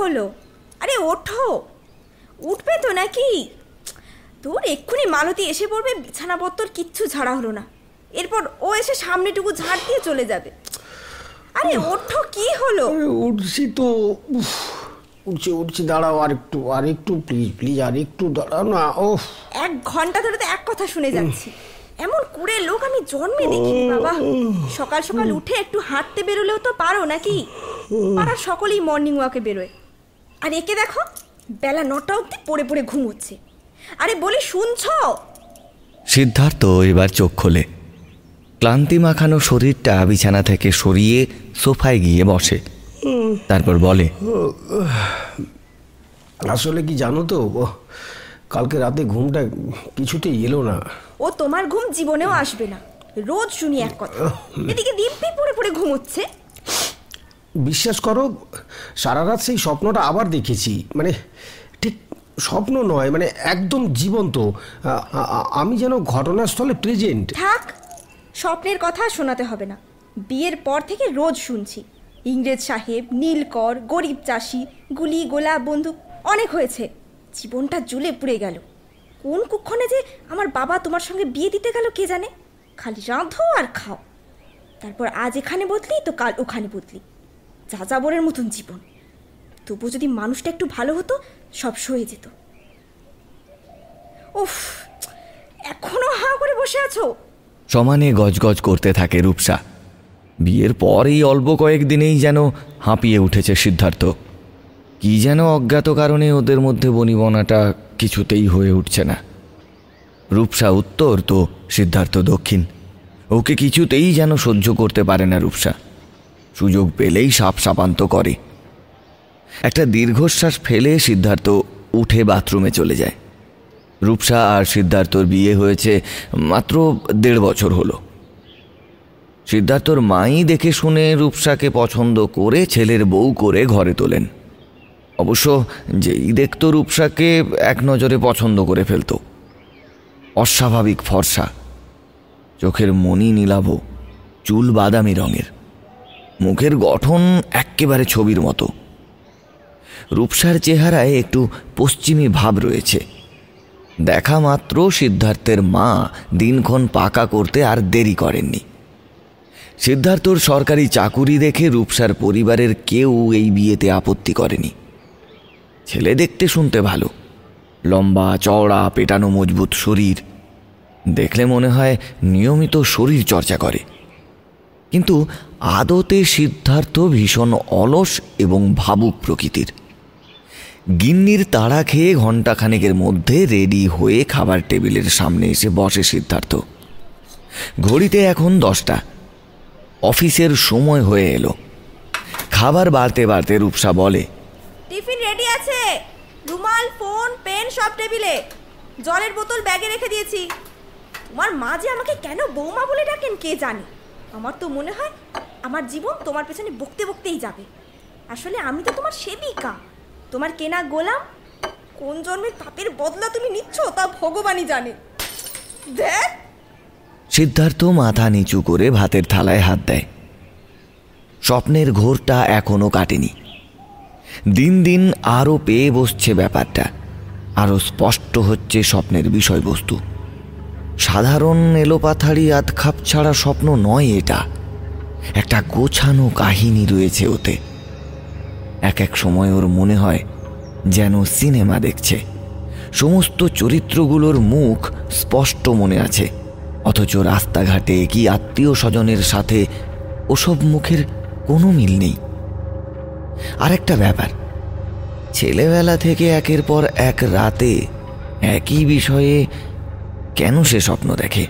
হলো? আরে ওঠো। উঠবে তো নাকি? তোর এক্ষুনি মালতী এসে পড়বে বিছানাপত্তর কিচ্ছু ঝাড়া হলো না। এরপর ও এসে সামনেটুকু ঝাড় দিয়ে চলে যাবে। আরে ওঠো কি হলো? উঠছি তো উফ, উঠছি উঠছি দাঁড়াও আর একটু আর একটু প্লিজ প্লিজ আর একটু দাঁড়াও না ও এক ঘণ্টা ধরে তো এক কথা শুনে যাচ্ছি। এমন কুড়ে লোক আমি জন্মে দেখিনি বাবা। সকাল সকাল উঠে একটু হাঁটতে বেরোলেও তো পারো নাকি? পাড়ার সকলেই মর্নিং ওয়াকে বেরোয়। আর একে দেখো বেলা নটা অবধি পড়ে পড়ে ঘুমোচ্ছে আরে বলি শুনছ? সিদ্ধার্থ এবার চোখ খোলে। ক্লান্তি মাখানো শরীরটা বিছানা থেকে সরিয়ে সোফায় গিয়ে বসে। তারপর বলে আসলে কি জানো তো ও, কালকে রাতে ঘুমটা কিছুতেই এলো না। ও তোমার ঘুম জীবনেও আসবে না। রোজ শুনি এক কথা। এদিকে দিব্যি পড়ে পড়ে ঘুমোচ্ছে বিশ্বাস করো, সারা রাত সেই স্বপ্নটা আবার দেখেছি। মানে ঠিক স্বপ্ন নয় মানে একদম জীবন্ত। আমি যেন ঘটনাস্থলে প্রেজেন্ট থাক, স্বপ্নের কথা শোনাতে হবে না। বিয়ের পর থেকে রোজ শুনছি। ইংরেজ সাহেব, নীলকর, গরিব চাষি, গুলি গোলা বন্দুক, অনেক হয়েছে। জীবনটা জ্বলে পুড়ে গেল। কোন কুক্ষণে যে আমার বাবা তোমার সঙ্গে বিয়ে দিতে গেল কে জানে? খালি রাঁধো আর খাও। তারপর আজ এখানে বদলি, তো কাল ওখানে বদলি। যা যাবরের মতন জীবন। তবু যদি মানুষটা একটু ভালো হতো, সব সয়ে যেত। উফ, এখনও হাঁ করে বসে আছো? সমানে গজগজ করতে থাকে রূপসা। বিয়ের পর এই অল্প কয়েকদিনেই যেন হাঁপিয়ে উঠেছে সিদ্ধার্থ। কি যেন অজ্ঞাত কারণে ওদের মধ্যে বনিবনাটা কিছুতেই হয়ে উঠছে না। রূপসা উত্তর তো সিদ্ধার্থ দক্ষিণ। ওকে কিছুতেই যেন সহ্য করতে পারে না রূপসা। সুযোগ পেলেই সাপ সাপান্ত করে। একটা দীর্ঘশ্বাস ফেলে সিদ্ধার্থ উঠে বাথরুমে চলে যায়। রূপসা আর সিদ্ধার্থর বিয়ে হয়েছে মাত্র দেড় বছর হলো। সিদ্ধার্থর মাই দেখে শুনে রূপসাকে পছন্দ করে ছেলের বউ করে ঘরে তোলেন। অবশ্য যেই দেখত রূপসাকে, এক নজরে পছন্দ করে ফেলত। অস্বাভাবিক ফর্সা। চোখের মনি নীলাভ, চুল বাদামি রঙের। মুখের গঠন এক্কেবারে ছবির মতো। রূপসার চেহারায় একটু পশ্চিমী ভাব রয়েছে। দেখা মাত্র সিদ্ধার্থের মা দিনক্ষণ পাকা করতে আর দেরি করেননি। সিদ্ধার্থর সরকারি চাকুরি দেখে রূপসার পরিবারের কেউ এই বিয়েতে আপত্তি করেনি। ছেলে দেখতে শুনতে ভালো। লম্বা, চওড়া, পেটানো, মজবুত শরীর। দেখলে মনে হয় নিয়মিত শরীর চর্চা করে। কিন্তু আদতে সিদ্ধার্থ ভীষণ অলস এবং ভাবুক প্রকৃতির। গিন্নির তাড়া খেয়ে ঘণ্টাখানেকের মধ্যে রেডি হয়ে খাবার টেবিলের সামনে এসে বসে সিদ্ধার্থ। ঘড়িতে এখন দশটা। অফিসের সময় হয়ে এলো। খাবার বাড়তে বাড়তে রূপসা বলে, টিফিন রেডি আছে। রুমাল, ফোন, পেন সব টেবিলে। জলের বোতল ব্যাগে রেখে দিয়েছি। তোমার মা যে আমাকে কেন বৌমা বলে ডাকেন কে জানে? আমার তো মনে হয় আমার জীবন তোমার পেছনে বকতে বকতেই যাবে। আসলে আমি তো তোমার সেবিকা। তোমার কেনা গোলাম, কোন জন্মের পাপের বদলা তুমি নিচ্ছ তা ভগবানই জানে। দেখ! সিদ্ধার্থ মাথা নিচু করে ভাতের থালায় হাত দেয়। স্বপ্নের ঘোরটা এখনও কাটেনি। দিন দিন আরও পেয়ে বসছে ব্যাপারটা। আরও স্পষ্ট হচ্ছে স্বপ্নের বিষয়বস্তু। সাধারণ এলোপাথারি আধখাপ ছাড়া স্বপ্ন নয় এটা। একটা গোছানো কাহিনী রয়েছে ওতে। এক এক সময় ওর মনে হয় যেন সিনেমা দেখছে। সমস্ত চরিত্রগুলোর মুখ স্পষ্ট মনে আছে, অথচ রাস্তাঘাটে কি আত্মীয় স্বজনের সাথে ওসব মুখের কোনো মিল নেই। আর একটা ব্যাপার, ছেলেবেলা থেকে একের পর এক রাতে একই বিষয়ে কেন সে স্বপ্ন দেখে?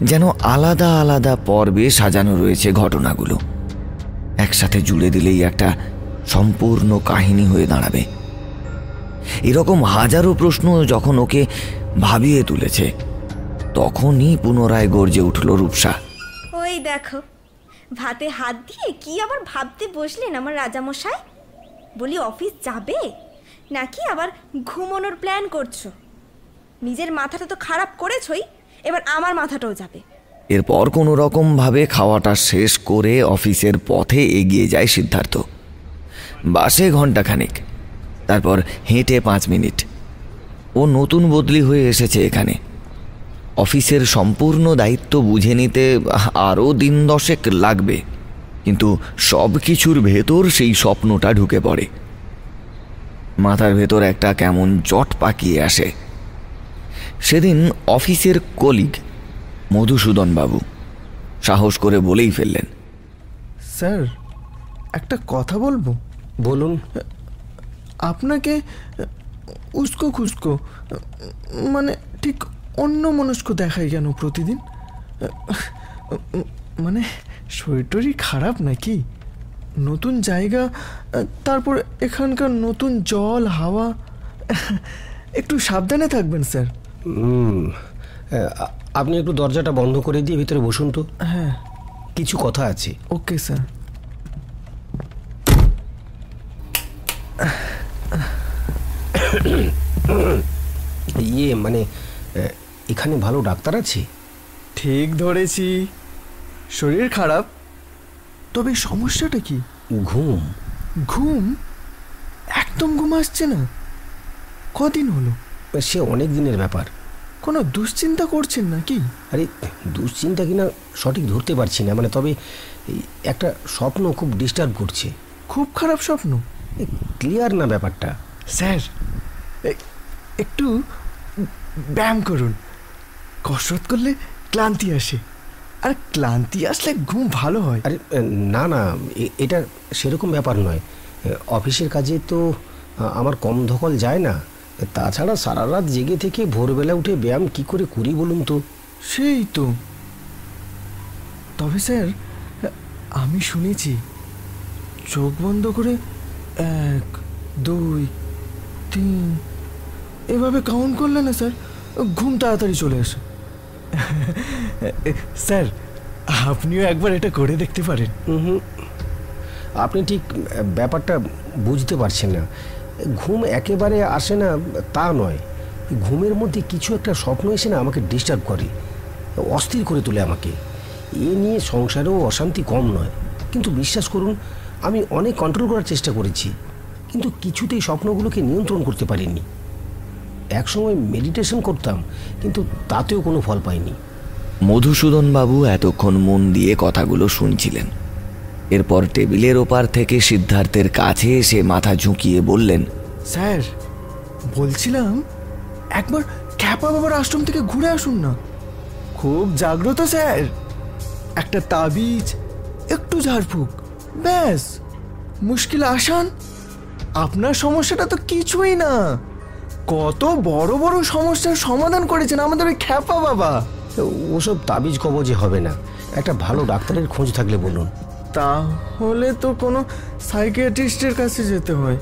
যেন আলাদা আলাদা পর্বে সাজানো রয়েছে ঘটনাগুলো। একসাথে জুড়ে দিলেই একটা সম্পূর্ণ কাহিনী হয়ে দাঁড়াবে। এরকম হাজারো প্রশ্ন যখন ওকে ভাবিয়ে তুলেছে, তখনই পুনরায় গর্জে উঠল রূপসা। ওই দেখো, ভাতে হাত দিয়ে কি আবার ভাবতে বসলেন আমার রাজামশাই? বলি, অফিস যাবে? নাকি আবার ঘুমানোর প্ল্যান করছ? নিজের মাথাটা তো খারাপ করেছই, এবার আমার মাথাটাও যাবে। এরপর কোনো রকমভাবে খাওয়াটা শেষ করে অফিসের পথে এগিয়ে যায় সিদ্ধার্থ। বাসে ঘন্টাখানেক তারপর হেঁটে পাঁচ মিনিট। ও নতুন বদলি হয়ে এসেছে এখানে। অফিসের সম্পূর্ণ দায়িত্ব বুঝে নিতে আরও দিন দশেক লাগবে, কিন্তু সব কিছুর ভেতর সেই স্বপ্নটা ঢুকে পড়ে। মাথার ভেতর একটা কেমন জট পাকিয়ে আসে। সেদিন অফিসের কলিগ মধুসূদন বাবু সাহস করে বলেই ফেললেন স্যার একটা কথা বলব? বলুন। আপনাকে উস্কো খুস্কো মানে ঠিক অন্য মনস্ক দেখায় কেন প্রতিদিন? মানে শরীর খারাপ নাকি? নতুন জায়গা তারপর এখানকার নতুন জল হাওয়া একটু সাবধানে থাকবেন স্যার। আপনি একটু দরজাটা বন্ধ করে দিয়ে ভিতরে বসুন তো। হ্যাঁ। কিছু কথা আছে। Okay sir. ইয়ে মানে এখানে ভালো ডাক্তার আছে? ঠিক ধরেছি। শরীর খারাপ। তবে সমস্যাটা কি? ঘুম। ঘুম? একদম ঘুম আসছে না। কদিন হলো? সে অনেক দিনের ব্যাপার। কোনো দুশ্চিন্তা করছেন নাকি? আরে দুশ্চিন্তা কিনা সঠিক ধরতে পারছি না মানে তবে একটা স্বপ্ন খুব ডিস্টার্ব করছে। খুব খারাপ স্বপ্ন? ক্লিয়ার না ব্যাপারটা? স্যার একটু ব্যায়াম করুন। কসরত করলে ক্লান্তি আসে। আর ক্লান্তি আসলে ঘুম ভালো হয়। আরে না না এটা সেরকম ব্যাপার নয়। অফিসের কাজে তো আমার কম ধকল যায় না। তাছাড়া সারা রাত জেগে থেকে ভোরবেলা উঠে ব্যায়াম কি করে করি বলুন তো? সেই তো। তবে স্যার আমি শুনেছি চোখ বন্ধ করে এক দুই তিন এভাবে কাউন্ট করলে না স্যার ঘুম তাড়াতাড়ি চলে আসে। স্যার আপনিও একবার এটা করে দেখতে পারেন। হুম। আপনি ঠিক ব্যাপারটা বুঝতে পারছেন না। ঘুম একেবারে আসে না, তা নয়। ঘুমের মধ্যে কিছু একটা স্বপ্ন এসে না আমাকে ডিস্টার্ব করে, অস্থির করে তোলে আমাকে। এ নিয়ে সংসারেও অশান্তি কম নয়। কিন্তু বিশ্বাস করুন, আমি অনেক কন্ট্রোল করার চেষ্টা করেছি, কিন্তু কিছুতেই স্বপ্নগুলোকে নিয়ন্ত্রণ করতে পারিনি। একসময় মেডিটেশন করতাম, কিন্তু তাতেও কোনো ফল পাইনি। মধুসূদন বাবু এতক্ষণ মন দিয়ে কথাগুলো শুনছিলেন। এরপর টেবিলের ওপার থেকে সিদ্ধার্থের কাছে এসে মাথা ঝুঁকিয়ে বললেন স্যার বলছিলাম একবার খ্যাপা বাবার আশ্রম থেকে ঘুরে আসুন না। খুব জাগ্রত স্যার। একটা তাবিজ একটু ঝাড়ফুঁক ব্যাস। মুশকিল আসান আপনার সমস্যাটা তো কিছুই না। কত বড় বড় সমস্যার সমাধান করেছেন আমাদের ওই খ্যাপা বাবা। ওসব তাবিজ কবজে হবে না। একটা ভালো ডাক্তারের খোঁজ থাকলে বলুন। তাহলে তো কোনো সাইকিয়াট্রিস্টের কাছে যেতে হয়।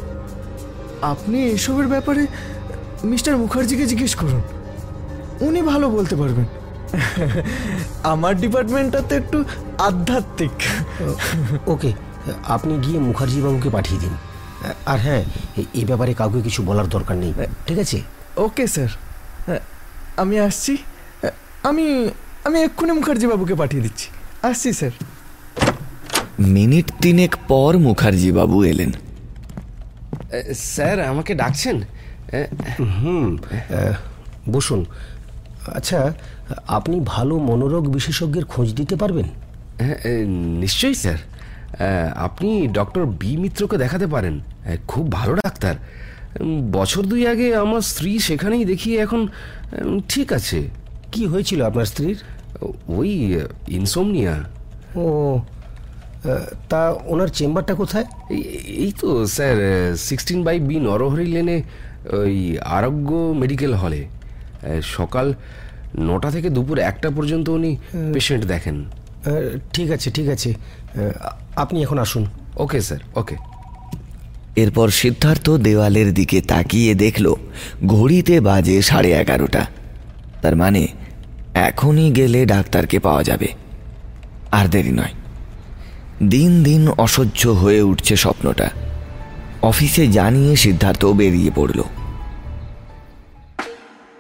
আপনি এসবের ব্যাপারে মিস্টার মুখার্জিকে জিজ্ঞেস করুন। উনি ভালো বলতে পারবেন। আমার ডিপার্টমেন্টটা তো একটু আধ্যাত্মিক। ওকে আপনি গিয়ে মুখার্জি বাবুকে পাঠিয়ে দিন। আর হ্যাঁ এ- এই ব্যাপারে কাউকে কিছু বলার দরকার নেই। ঠিক আছে? Okay sir. আমি আসছি। আমি আমি এক্ষুনি মুখার্জি বাবুকে পাঠিয়ে দিচ্ছি। আসছি স্যার। মিনিট তিনেক পর মুখার্জি বাবু এলেন। স্যার আমাকে ডাকছেন? হুম বসুন। আচ্ছা আপনি ভালো মনোরোগ বিশেষজ্ঞের খোঁজ দিতে পারবেন? হ্যাঁ, নিশ্চয়ই স্যার। আপনি ডক্টর বি মিত্রকে দেখাতে পারেন। খুব ভালো ডাক্তার। বছর দুই আগে আমার স্ত্রী সেখানেই দেখিয়ে এখন ঠিক আছে। কি হয়েছিল আপনার স্ত্রীর? ওই ইনসোমনিয়া ও তা ওনার চেম্বারটা কোথায়? এই তো sir sixteen by B Narahari লেনে ওই আরোগ্য মেডিকেল হলে। সকাল নটা থেকে দুপুর একটা পর্যন্ত উনি পেশেন্ট দেখেন। ঠিক আছে ঠিক আছে। আপনি এখন আসুন। Okay sir okay. এরপর সিদ্ধার্থ দেওয়ালের দিকে তাকিয়ে দেখল ঘড়িতে বাজে সাড়ে এগারোটা। তার মানে এখনই গেলে ডাক্তারকে পাওয়া যাবে। আর দেরি নয়। দিন দিন অসহ্য হয়ে উঠছে স্বপ্নটা। অফিসে জানিয়ে সিদ্ধার্থ বেরিয়ে পড়ল।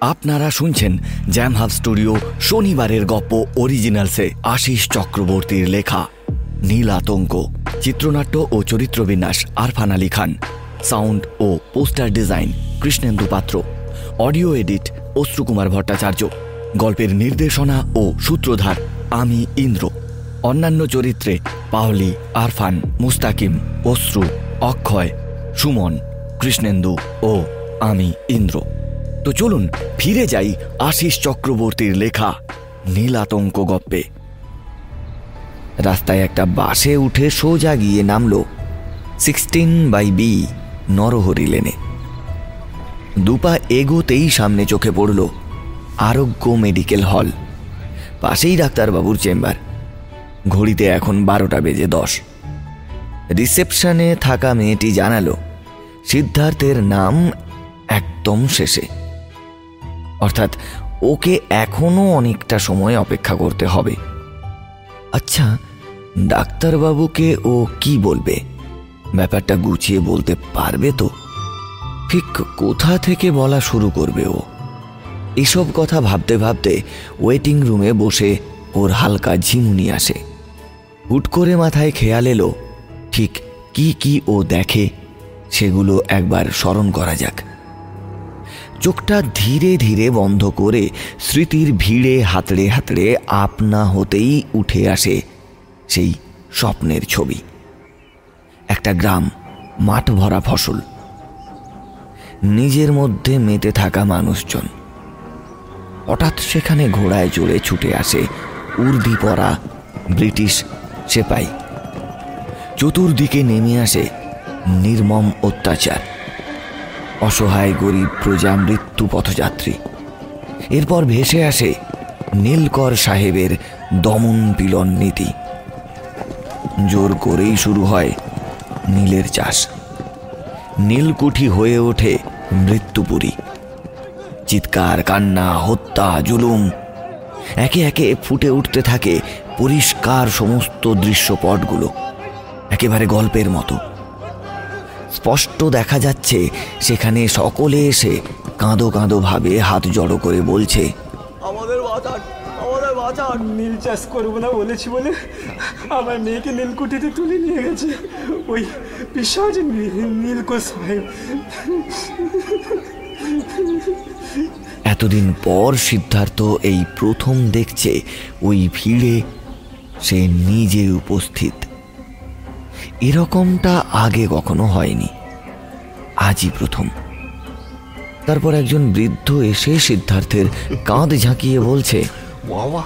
আপনারা শুনছেন জ্যাম হাব স্টুডিও শনিবারের গপ্প অরিজিনালসে আশিস চক্রবর্তীর লেখা। নীল আতঙ্ক, চিত্রনাট্য ও চরিত্রবিন্যাস আরফান আলী খান। সাউন্ড ও poster design, Krishnendu Patra. Audio edit, Ashrukumar Bhattacharya. গল্পের নির্দেশনা ও সূত্রধার, আমি ইন্দ্র। অন্যান্য চরিত্রে পাওলি, আরফান, মুস্তাকিম, অশ্রু, অক্ষয়, সুমন, কৃষ্ণেন্দু ও আমি, ইন্দ্র। তো চলুন ফিরে যাই আশিস চক্রবর্তীর লেখা নীলাতঙ্ক গপ্পে। রাস্তায় একটা বাসে উঠে সোজা গিয়ে নামল সিক্সটিন বাই বি নরহরি লেনে। দুপা এগোতেই সামনে চোখে পড়ল আরোগ্য মেডিকেল হল। পাশেই ডাক্তারবাবুর চেম্বার। ঘড়িতে এখন বারোটা বেজে দশ। রিসেপশনে থাকা মেয়েটি জানালো, সিদ্ধার্থের নাম একদম শেষে। অর্থাৎ ওকে এখনও অনেকটা সময় অপেক্ষা করতে হবে। আচ্ছা ডাক্তারবাবুকে ও কি বলবে? ব্যাপারটা গুছিয়ে বলতে পারবে তো? ঠিক কোথা থেকে বলা শুরু করবে ও? এসব কথা ভাবতে ভাবতে ওয়েটিং রুমে বসে ওর হালকা ঝিমুনি আসে। হুট করে মাথায় খেয়াল এলো, ঠিক কি কি ও দেখে সেগুলো একবার স্মরণ করা যাক। চোখটা ধীরে ধীরে বন্ধ করে স্মৃতির ভিড়ে হাতড়ে হাতড়ে আপনা হতেই উঠে আসে সেই স্বপ্নের ছবি। একটা গ্রাম, মাঠ ভরা ফসল। নিজের মধ্যে মেতে থাকা মানুষজন। হঠাৎ সেখানে ঘোড়ায় চড়ে ছুটে আসে উর্দি পরা ব্রিটিশ সেপাই চতুর্দিকে নেমে আসে নির্মম অত্যাচার। অসহায় গরিব প্রজা মৃত্যু পথযাত্রী। এরপর ভেসে আসে নীলকর সাহেবের দমন পিলন নীতি। জোর করেই শুরু হয় নীলের চাষ। নীলকুঠি হয়ে ওঠে মৃত্যুপুরী। চিৎকার, কান্না, হত্যা, জুলুম একে একে ফুটে উঠতে থাকে পরিষ্কার সমস্ত দৃশ্যপটগুলো একেবারে গল্পের মতো। স্পষ্ট দেখা যাচ্ছে সেখানে সকলে এসে কাঁদো কাঁদো ভাবে হাত জড়ো করে বলছে আমাদের বাঁচান আমাদের বাঁচান। নীল চাষ করব না বলেছি বলে আমার মেয়েকে নীলকুঠিতে তুলে নিয়ে গেছে। ওই পিসাজ নীলকো সাহেব। এতদিন পর সিদ্ধার্থ এই প্রথম দেখছে ওই ভিড়ে সে নিজে উপস্থিত। এরকমটা আগে কখনো হয়নি। আজই প্রথম। তারপর একজন বৃদ্ধ এসে সিদ্ধার্থের কাঁধ ঝাঁকিয়ে বলছে বাবা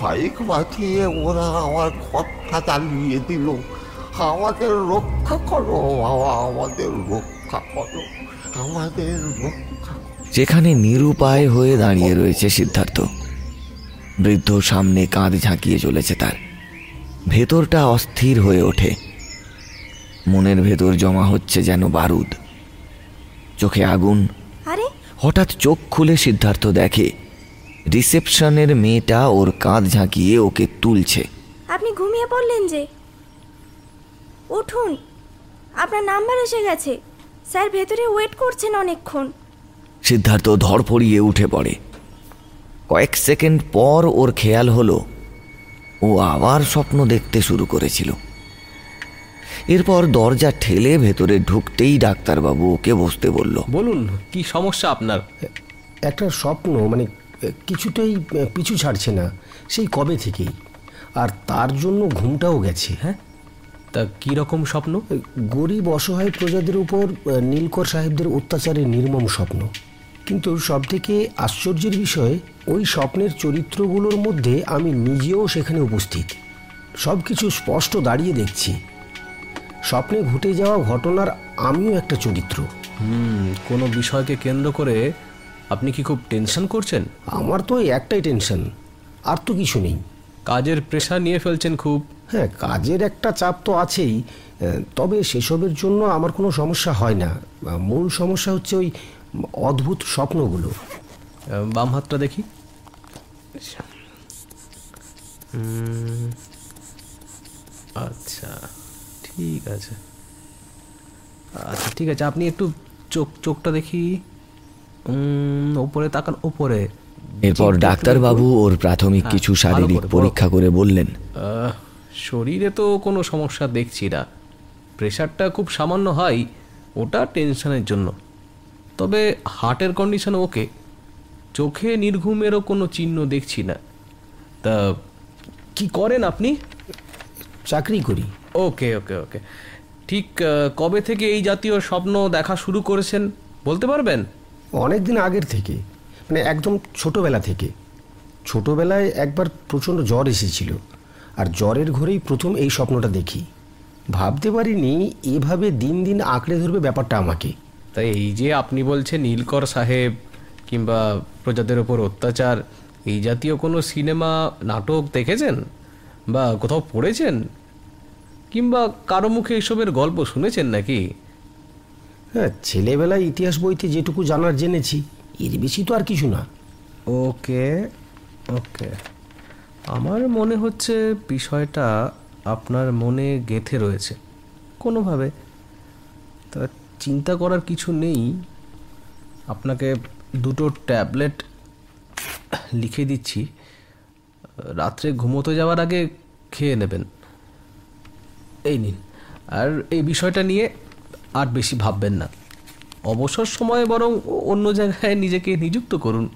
বাইক বাঁচিয়ে ওরা আমার কথা চালিয়ে দিল। আমাদের রক্ষা করো বাবা আমাদের রক্ষা করো আমাদের রক্ষা যেখানে নিরুপায় হয়ে দাঁড়িয়ে রয়েছে সিদ্ধার্থ। বৃদ্ধ সামনে কাঁধ ঝাঁকিয়ে চলেছে তার। ভেতরটা অস্থির হয়ে ওঠে। মনের ভেতর জমা হচ্ছে যেন বারুদ। চোখে আগুন। আরে। হঠাৎ চোখ খুলে সিদ্ধার্থ দেখে রিসেপশনের মেয়েটা ওর কাঁধ ঝাঁকিয়ে ওকে তুলছে। আপনি ঘুমিয়ে পড়লেন যে। উঠুন। আপনার নাম্বার এসে গেছে। স্যার ভেতরে ওয়েট করছেন অনেকক্ষণ। সিদ্ধার্থ ধরপড়িয়ে উঠে পড়ে। কয়েক সেকেন্ড পর ওর খেয়াল হলো ও আবার স্বপ্ন দেখতে শুরু করেছিল। এরপর দরজা ঠেলে ভেতরে ঢুকতেই ডাক্তারবাবু ওকে বসতে বলল বলুন কি সমস্যা আপনার? একটা স্বপ্ন মানে কিছুটাই পিছু ছাড়ছে না সেই কবে থেকেই। আর তার জন্য ঘুমটাও গেছে হ্যাঁ? তা কি রকম স্বপ্ন? গরিব অসহায় প্রজাদের উপর নীলকর সাহেবদের অত্যাচারের নির্মম স্বপ্ন। কিন্তু সবথেকে আশ্চর্যের বিষয় ওই স্বপ্নের চরিত্রগুলোর মধ্যে আমি নিজেও সেখানে উপস্থিত। সব কিছু স্পষ্ট দাঁড়িয়ে দেখছি। স্বপ্নে ঘটে যাওয়া ঘটনার আমিও একটা চরিত্র। হুম কোনো বিষয়কে কেন্দ্র করে আপনি কি খুব টেনশন করছেন? আমার তো এই একটাই টেনশন আর তো কিছু নেই। কাজের প্রেশার নিয়ে ফেলছেন খুব। হ্যাঁ কাজের একটা চাপ তো আছেই তবে সেসবের জন্য আমার কোনো সমস্যা হয় না। মূল সমস্যা হচ্ছে ওই অদ্ভুত স্বপ্নগুলো। বাম হাতটা দেখি। আচ্ছা ঠিক আছে। আচ্ছা ঠিক আছে আপনি একটু চোখ চোখটা দেখি। ওপরে তাকান ওপরে। এরপর ডাক্তারবাবু ওর প্রাথমিক হ্যাঁ, কিছু শারীরিক পরীক্ষা করে বললেন। শরীরে তো কোনো সমস্যা দেখছি না। প্রেশারটা খুব সামান্য হয় ওটা টেনশনের জন্য। তবে হার্টের কন্ডিশন ওকে। চোখে নির্ঘুমেরও কোনো চিহ্ন দেখছি না। তা কি করেন আপনি? চাকরি করি। ওকে ওকে ওকে। ঠিক কবে থেকে এই জাতীয় স্বপ্ন দেখা শুরু করেছেন বলতে পারবেন? অনেক দিন আগের থেকে মানে একদম ছোটোবেলা থেকে। ছোটোবেলায় একবার প্রচণ্ড জ্বর এসেছিল আর জ্বরের ঘরেই প্রথম এই স্বপ্নটা দেখি। ভাবতে পারিনি এভাবে দিন দিন আঁকড়ে ধরবে ব্যাপারটা আমাকে। তাই এই যে আপনি বলছেন নীলকর সাহেব কিংবা প্রজাদের ওপর অত্যাচার এই জাতীয় কোনো সিনেমা নাটক দেখেছেন? বা কোথাও পড়েছেন? কিংবা কারও মুখে এসবের গল্প শুনেছেন নাকি? হ্যাঁ ছেলেবেলায় ইতিহাস বইতে যেটুকু জানার জেনেছি এর বেশি তো আর কিছু না। ওকে ওকে। আমার মনে হচ্ছে বিষয়টা আপনার মনে গেঁথে রয়েছে। কোনোভাবে চিন্তা করার কিছু নেই। আপনাকে দুটো ট্যাবলেট লিখে দিচ্ছি। রাত্রে ঘুমোতে যাওয়ার আগে খেয়ে নেবেন। এই নিন। আর এই বিষয়টা নিয়ে আর বেশি ভাববেন না। অবসর সময়ে বরং অন্য জায়গায় নিজেকে নিযুক্ত করুন।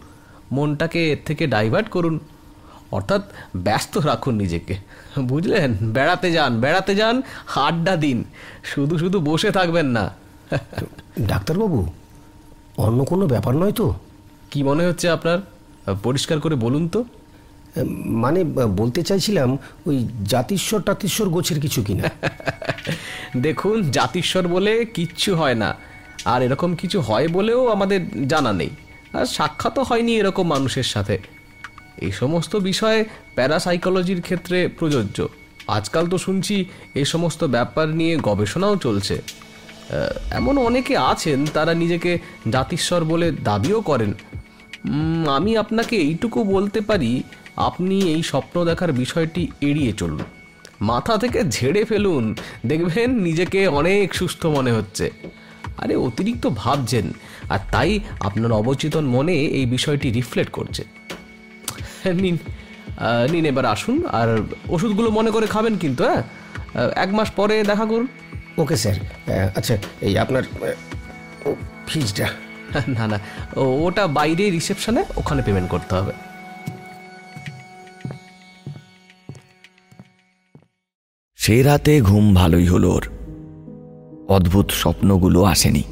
মনটাকে এর থেকে ডাইভার্ট করুন। অর্থাৎ ব্যস্ত রাখুন নিজেকে। বুঝলেন? বেড়াতে যান বেড়াতে যান, আড্ডা দিন। শুধু শুধু বসে থাকবেন না। ডাক্তারবাবু অন্য কোনো ব্যাপার নয় তো? কি মনে হচ্ছে আপনার? পরিষ্কার করে বলুন তো। মানে বলতে চাইছিলাম ওই জাতিস্বর টাতিস্বর গোছের কিছু কিনা। দেখুন জাতিস্বর বলে কিচ্ছু হয় না। আর এরকম কিছু হয় বলেও আমাদের জানা নেই। আর সাক্ষাৎও হয়নি এরকম মানুষের সাথে। এই সমস্ত বিষয়ে প্যারাসাইকোলজির ক্ষেত্রে প্রযোজ্য। আজকাল তো শুনছি এই সমস্ত ব্যাপার নিয়ে গবেষণাও চলছে। এমন অনেকে আছেন, তারা নিজেকে জাতিস্বর বলে দাবিও করেন। আমি আপনাকে এইটুকু বলতে পারি, আপনি এই স্বপ্ন দেখার বিষয়টি এড়িয়ে চলুন। মাথা থেকে ঝেড়ে ফেলুন, দেখবেন নিজেকে অনেক সুস্থ মনে হচ্ছে। আরে, অতিরিক্ত ভাবছেন, আর তাই আপনার অবচেতন মনে এই বিষয়টি রিফ্লেক্ট করছে। নিন নিন এবার আসুন, আর ওষুধগুলো মনে করে খাবেন কিন্তু হ্যাঁ? এক মাস পরে দেখা করুন। ওকে স্যার আচ্ছা এই আপনার ফিজটা। না না ও- ওটা বাইরে রিসেপশনে ওখানে পেমেন্ট করতে হবে। সে রাতে ঘুম ভালোই হলো ওর। অদ্ভুত স্বপ্নগুলো আসেনি।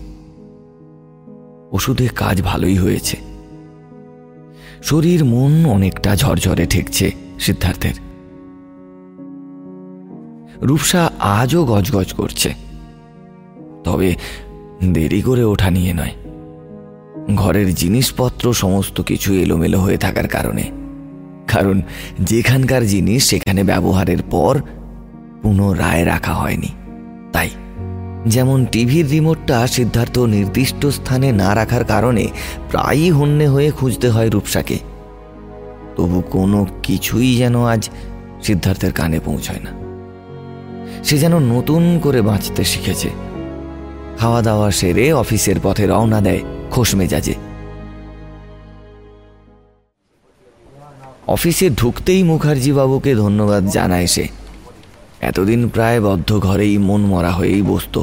ওষুধে কাজ ভালোই হয়েছে। শরীর মন অনেকটা ঝরঝরে ঠেকছে সিদ্ধার্থের। রূপসা আজও গজগজ করছে। তবে দেরি করে ওঠা নিয়ে নয়। ঘরের জিনিসপত্র সমস্ত কিছু এলোমেলো হয়ে থাকার কারণে। কারণ যেখানকার জিনিস সেখানে ব্যবহারের পর পুনরায় রাখা হয়নি। তাই যেমন টিভির রিমোটটা সিদ্ধার্থ নির্দিষ্ট স্থানে না রাখার কারণে প্রায়ই হন্যে হয়ে খুঁজতে হয় রূপসাকে। তবু কোনো কিছুই যেন আজ সিদ্ধার্থের কানে পৌঁছয় না। সে যেন নতুন করে বাঁচতে শিখেছে। খাওয়া দাওয়া সেরে অফিসের পথে রওনা দেয় খোশ মেজাজে। অফিসে ঢুকতেই মুখার্জি বাবুকে ধন্যবাদ জানায় সে। এতদিন প্রায় বদ্ধ ঘরেই মন মরা হয়েই বসত।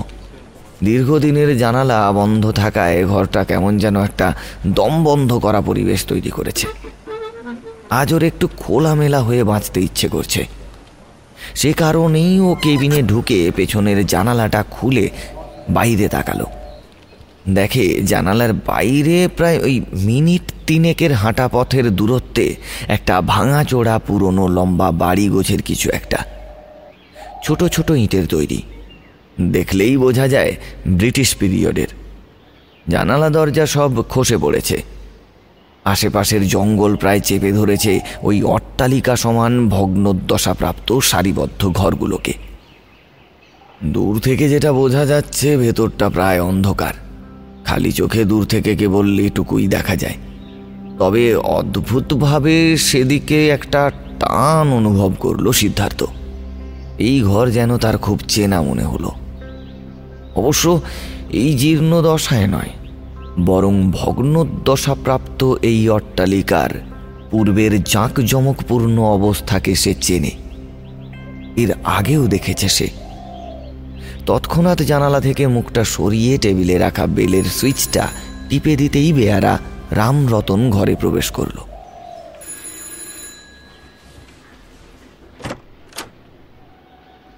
দীর্ঘদিনের জানালা বন্ধ থাকায় ঘরটা কেমন যেন একটা দম বন্ধ করা পরিবেশ তৈরি করেছে। আজ ওর একটু খোলামেলা হয়ে বাঁচতে ইচ্ছে করছে। সে কারণেই ও কেবিনে ঢুকে পেছনের জানালাটা খুলে বাইরে তাকালো। দেখে জানালার বাইরে প্রায় ওই মিনিট তিনেকের হাঁটা পথের দূরত্বে একটা ভাঙাচোড়া পুরনো লম্বা বাড়ি গোছের কিছু একটা। ছোট ছোট ইঁটের তৈরি। দেখলেই বোঝা যায় ব্রিটিশ পিরিয়ডের। জানালা দরজা সব খসে পড়েছে। আশেপাশের জঙ্গল প্রায় চেপে ধরেছে ওই অট্টালিকা সমান ভগ্নদশাপ্রাপ্ত সারিবদ্ধ ঘরগুলোকে। দূর থেকে যেটা বোঝা যাচ্ছে, ভেতরটা প্রায় অন্ধকার। খালি চোখে দূর থেকে কেবল এটুকুই দেখা যায়। তবে অদ্ভুতভাবে সেদিকে একটা টান অনুভব করল সিদ্ধার্থ। এই ঘর যেন তার খুব চেনা মনে হলো। অবশ্য এই জীর্ণ দশায় নয় বরং ভগ্নদশাপ্রাপ্ত এই অট্টালিকার পূর্বের জাঁকজমকপূর্ণ অবস্থাকে সে চেনে। এর আগেও দেখেছে সে। তৎক্ষণাৎ জানালা থেকে মুখটা সরিয়ে টেবিলে রাখা বেলের সুইচটা টিপে দিতেই বেয়ারা রামরতন ঘরে প্রবেশ করল।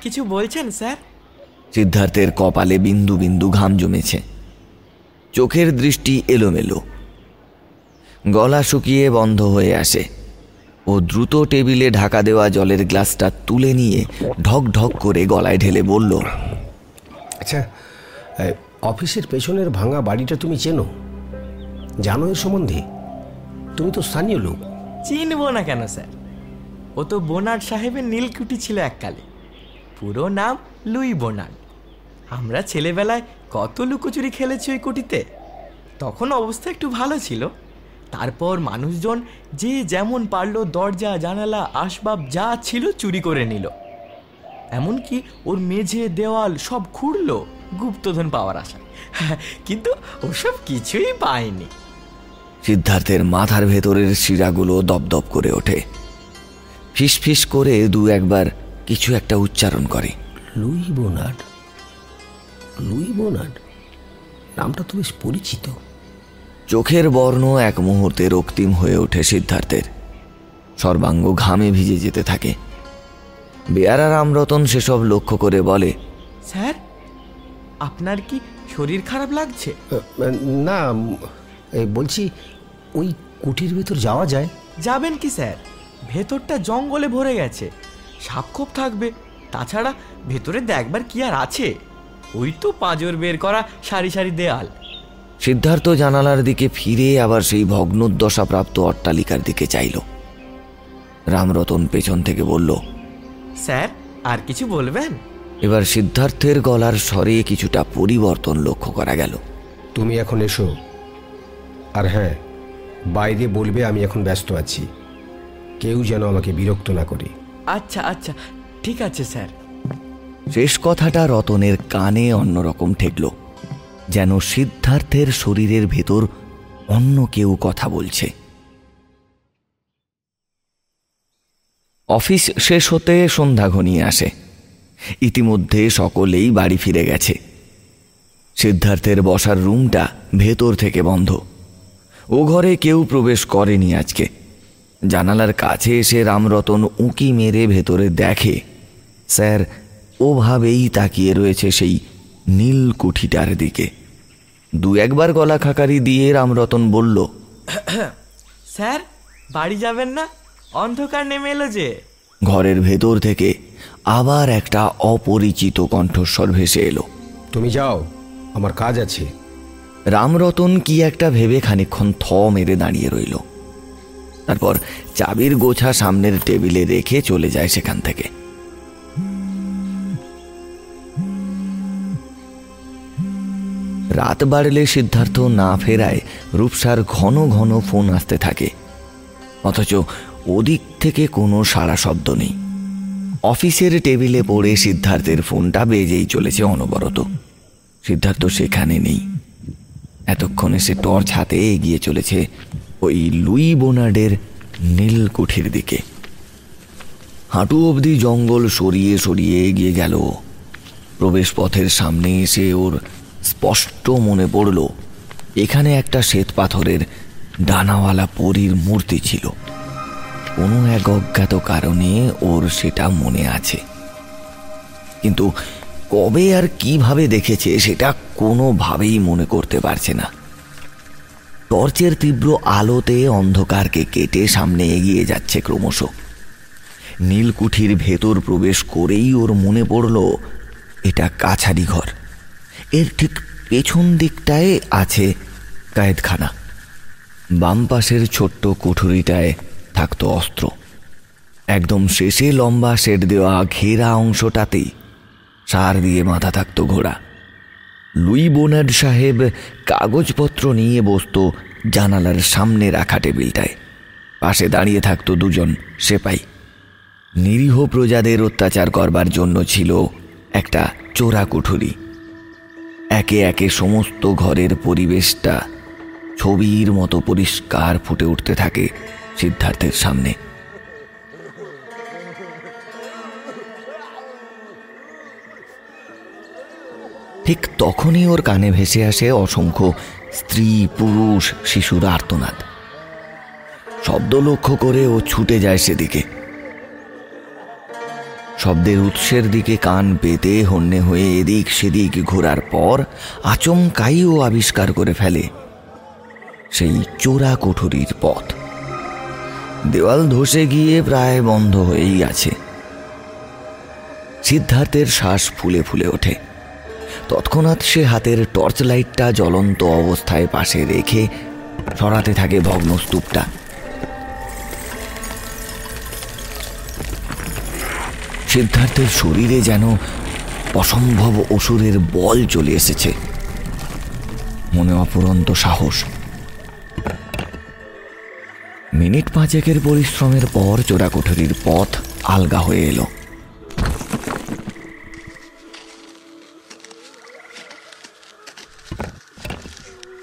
কিছু বলছেন স্যার? সিদ্ধার্থের কপালে বিন্দু বিন্দু ঘাম জমেছে। চোখের দৃষ্টি এলোমেলো। গলা শুকিয়ে বন্ধ হয়ে আসে ও দ্রুত টেবিলে ঢাকা দেওয়া জলের গ্লাসটা তুলে নিয়ে ঢক ঢক করে গলায় ঢেলে বলল আচ্ছা অফিসের পেছনের ভাঙা বাড়িটা তুমি চেনো? জানো এর সম্বন্ধে? তুমি তো স্থানীয় লোক। চিনব না কেন স্যার? ও তো বোনার্ড সাহেবের নীলকুঠি ছিল এককালে। পুরো নাম লুই বোনার্ড আমরা ছেলেবেলায় কত লুকোচুরি খেলেছি ওই কুটিতে? তখন অবস্থা একটু ভালো ছিল। তারপর মানুষজন যে যেমন পারল দরজা জানালা আসবাব যা ছিল চুরি করে নিল। এমনকি ওর মেঝে দেওয়াল সব খুঁড়লো গুপ্তধন পাওয়ার আশায়। কিন্তু ওসব কিছুই পায়নি। সিদ্ধার্থের মাথার ভেতরের শিরাগুলো দপদপ করে ওঠে। ফিস ফিস করে দু একবার কিছু একটা উচ্চারণ করে। লুই বোনার্ড লুই বোনার্ড নামটা তো বেশ পরিচিত। চোখের বর্ণ এক মুহূর্তে রক্তিম হয়ে ওঠে সিদ্ধার্থের। সর্বাঙ্গ ঘামে ভিজে যেতে থাকে। বেয়ারা রামরতন সেসব লক্ষ্য করে বলে স্যার আপনার কি শরীর খারাপ লাগছে? না বলছি ওই কুটির ভেতর যাওয়া যায়? যাবেন কি স্যার? ভেতরটা জঙ্গলে ভরে গেছে। সাপখোপ থাকবে। তাছাড়া ভেতরে দেখবার কি আর আছে? ওই তো পাঁজর বের করা সারি সারি দেয়াল। সিদ্ধার্থ জানালার দিকে ফিরে আবার সেই ভগ্নোদ্দশাপ্রাপ্ত অট্টালিকার দিকে চাইল। রামরতন পেছন থেকে বলল স্যার আর কিছু বলবেন? এবার সিদ্ধার্থের গলার স্বরে কিছুটা পরিবর্তন লক্ষ্য করা গেল। তুমি এখন এসো। আর হ্যাঁ বাইরে বলবে আমি এখন ব্যস্ত আছি। কেউ যেন আমাকে বিরক্ত না করে। আচ্ছা আচ্ছা ঠিক আছে স্যার। শেষ কথাটা রতনের কানে অন্যরকম ঠেকল, যেন সিদ্ধার্থের শরীরের ভেতর অন্য কেউ কথা বলছে। অফিস শেষ হতে সন্ধ্যা ঘনিয়ে আসে। ইতিমধ্যে সকলেই বাড়ি ফিরে গেছে। সিদ্ধার্থের বসার রুমটা ভেতর থেকে বন্ধ। ও ঘরে কেউ প্রবেশ করেনি আজকে। জানালার কাছে এসে রামরতন উঁকি মেরে ভেতরে দেখে, স্যার ওভাবেই তাকিয়ে রয়েছে সেই নীল কুঠিটার দিকে। দু একবার গলা খাকারি দিয়ে রামরতন বলল স্যার বাড়ি যাবেন না? অন্ধকার নেমে এলো যে। ঘরের ভেতর থেকে আবার একটা অপরিচিত কণ্ঠস্বর ভেসে এলো। তুমি যাও আমার কাজ আছে। রামরতন কি একটা ভেবে খানিক্ষণ থ মেরে দাঁড়িয়ে রইল। তারপর চাবির গোছা সামনের টেবিলে রেখে চলে যায় সেখান থেকে। রাত বাড়লে সিদ্ধার্থ না ফেরায় রূপসার ঘন ঘন ফোন আসতে থাকে। অথচ ওদিক থেকে কোনো সাড়া শব্দ নেই। অফিসের টেবিলে পড়ে সিদ্ধার্থের ফোনটা বেজেই চলেছে অনবরত। সিদ্ধার্থ সেখানে নেই। এতক্ষণে সে টর্চ হাতে এগিয়ে চলেছে ওই লুই বোনার্ডের নীলকুঠির দিকে। হাঁটু অবধি জঙ্গল সরিয়ে সরিয়ে এগিয়ে গেল। ও। প্রবেশপথের সামনে এসে ওর স্পষ্ট মনে পড়ল, এখানে একটা শ্বেত পাথরের ডানাওয়ালা পরীর মূর্তি ছিল। কোনো এক অজ্ঞাত কারণে ওর সেটা মনে আছে। কিন্তু কবে আর কীভাবে দেখেছে সেটা কোনোভাবেই মনে করতে পারছে না। টর্চের তীব্র আলোতে অন্ধকারকে কেটে সামনে এগিয়ে যাচ্ছে ক্রমশ। নীলকুঠির ভেতর প্রবেশ করেই ওর মনে পড়ল, এটা কাছারি ঘর। এর ঠিক পেছন দিকটায় আছে কায়েদখানা। বাম পাশের ছোট্ট কুঠুরিটায় থাকতো অস্ত্র। একদম শেষে লম্বা শেড দেওয়া ঘেরা অংশটাতেই সার দিয়ে মাথা থাকতো ঘোড়া। লুই বোনার্ড সাহেব কাগজপত্র নিয়ে বসত জানালার সামনে রাখা টেবিলটায়। পাশে দাঁড়িয়ে থাকতো দুজন সেপাই। নিরীহ প্রজাদের অত্যাচার করবার জন্য ছিল একটা চোরা কুঠুরি। একে একে সমস্ত ঘরের পরিবেশটা ছবির মতো পরিষ্কার ফুটে উঠতে থাকে সিদ্ধার্থের সামনে। ঠিক তখনই ওর কানে ভেসে আসে অসংখ্য স্ত্রী, পুরুষ, শিশুর আর্তনাদ। শব্দ লক্ষ্য করে ও ছুটে যায় সেদিকে। শব্দের উৎসের দিকে কান পেতে হন্যে হয়ে এদিক সেদিক ঘোরার পর আচমকাই ও আবিষ্কার করে ফেলে সেই চোরা কোঠরির পথ। দেওয়াল ধসে গিয়ে প্রায় বন্ধ হয়েই আছে। সিদ্ধার্থের শ্বাস ফুলে ফুলে ওঠে। তৎক্ষণাৎ সে হাতের টর্চ লাইটটা জ্বলন্ত অবস্থায় পাশে রেখে সরাতে থাকে ভগ্ন সিদ্ধার্থের শরীরে যেন অসম্ভব অসুরের বল চলে এসেছে। মনে অপুরন্ত সাহস। মিনিট পাঁচেকের পরিশ্রমের পর চোরাকোঠরির পথ আলগা হয়ে এলো।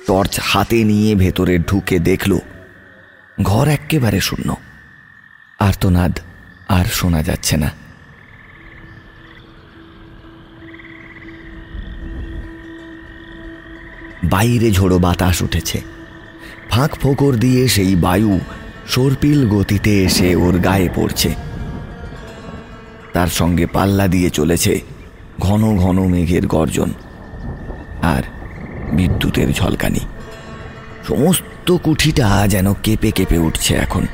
টর্চ হাতে নিয়ে ভেতরে ঢুকে দেখল, ঘর একেবারে শূন্য। আর্তনাদ আর শোনা যাচ্ছে না। বাইরে ঝোড়ো বাতাস উঠেছে। ফাঁক ফোকর দিয়ে সেই বায়ু সর্পিল গতিতে এসে ওর গায়ে পড়ছে। তার সঙ্গে পাল্লা দিয়ে চলেছে ঘন ঘন মেঘের গর্জন আর বিদ্যুতের ঝলকানি। সমস্ত কুঠিটা যেন কেঁপে কেঁপে উঠছে এখন।